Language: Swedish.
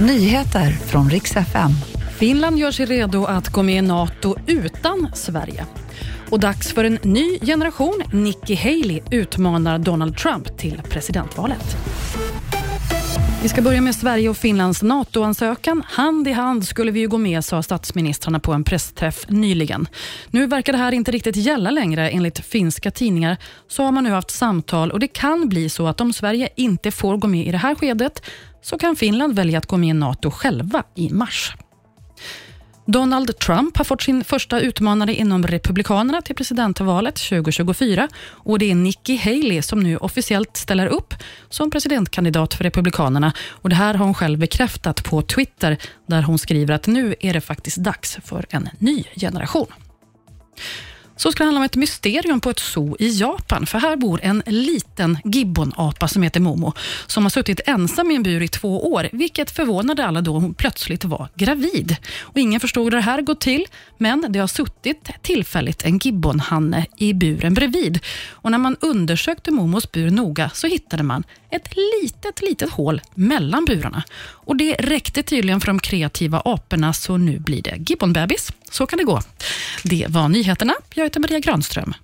Nyheter från riks FM. Finland gör sig redo att gå med i NATO utan Sverige. Och dags för en ny generation. Nikki Haley utmanar Donald Trump till presidentvalet. Vi ska börja med Sverige och Finlands NATO-ansökan. Hand i hand skulle vi ju gå med, sa statsministrarna på en pressträff nyligen. Nu verkar det här inte riktigt gälla längre. Enligt finska tidningar så har man nu haft samtal och det kan bli så att om Sverige inte får gå med i det här skedet så kan Finland välja att gå med i NATO själva i mars. Donald Trump har fått sin första utmanare inom Republikanerna till presidentvalet 2024 och det är Nikki Haley som nu officiellt ställer upp som presidentkandidat för Republikanerna. Och Det här har hon själv bekräftat på Twitter där hon skriver att nu är det faktiskt dags för en ny generation så ska det handla om ett mysterium på ett zoo i Japan. För här bor en liten gibbonapa som heter Momo, som har suttit ensam i en bur i två år, vilket förvånade alla då hon plötsligt var gravid. Och ingen förstod hur det här gått till, men det har suttit tillfälligt en gibbonhanne i buren bredvid. Och när man undersökte Momos bur noga så hittade man ett litet, litet hål mellan burarna. Och Det räckte tydligen för de kreativa aporna, så nu blir det gibbonbebis. Så kan det gå. Det var nyheterna. Jag heter Maria Granström.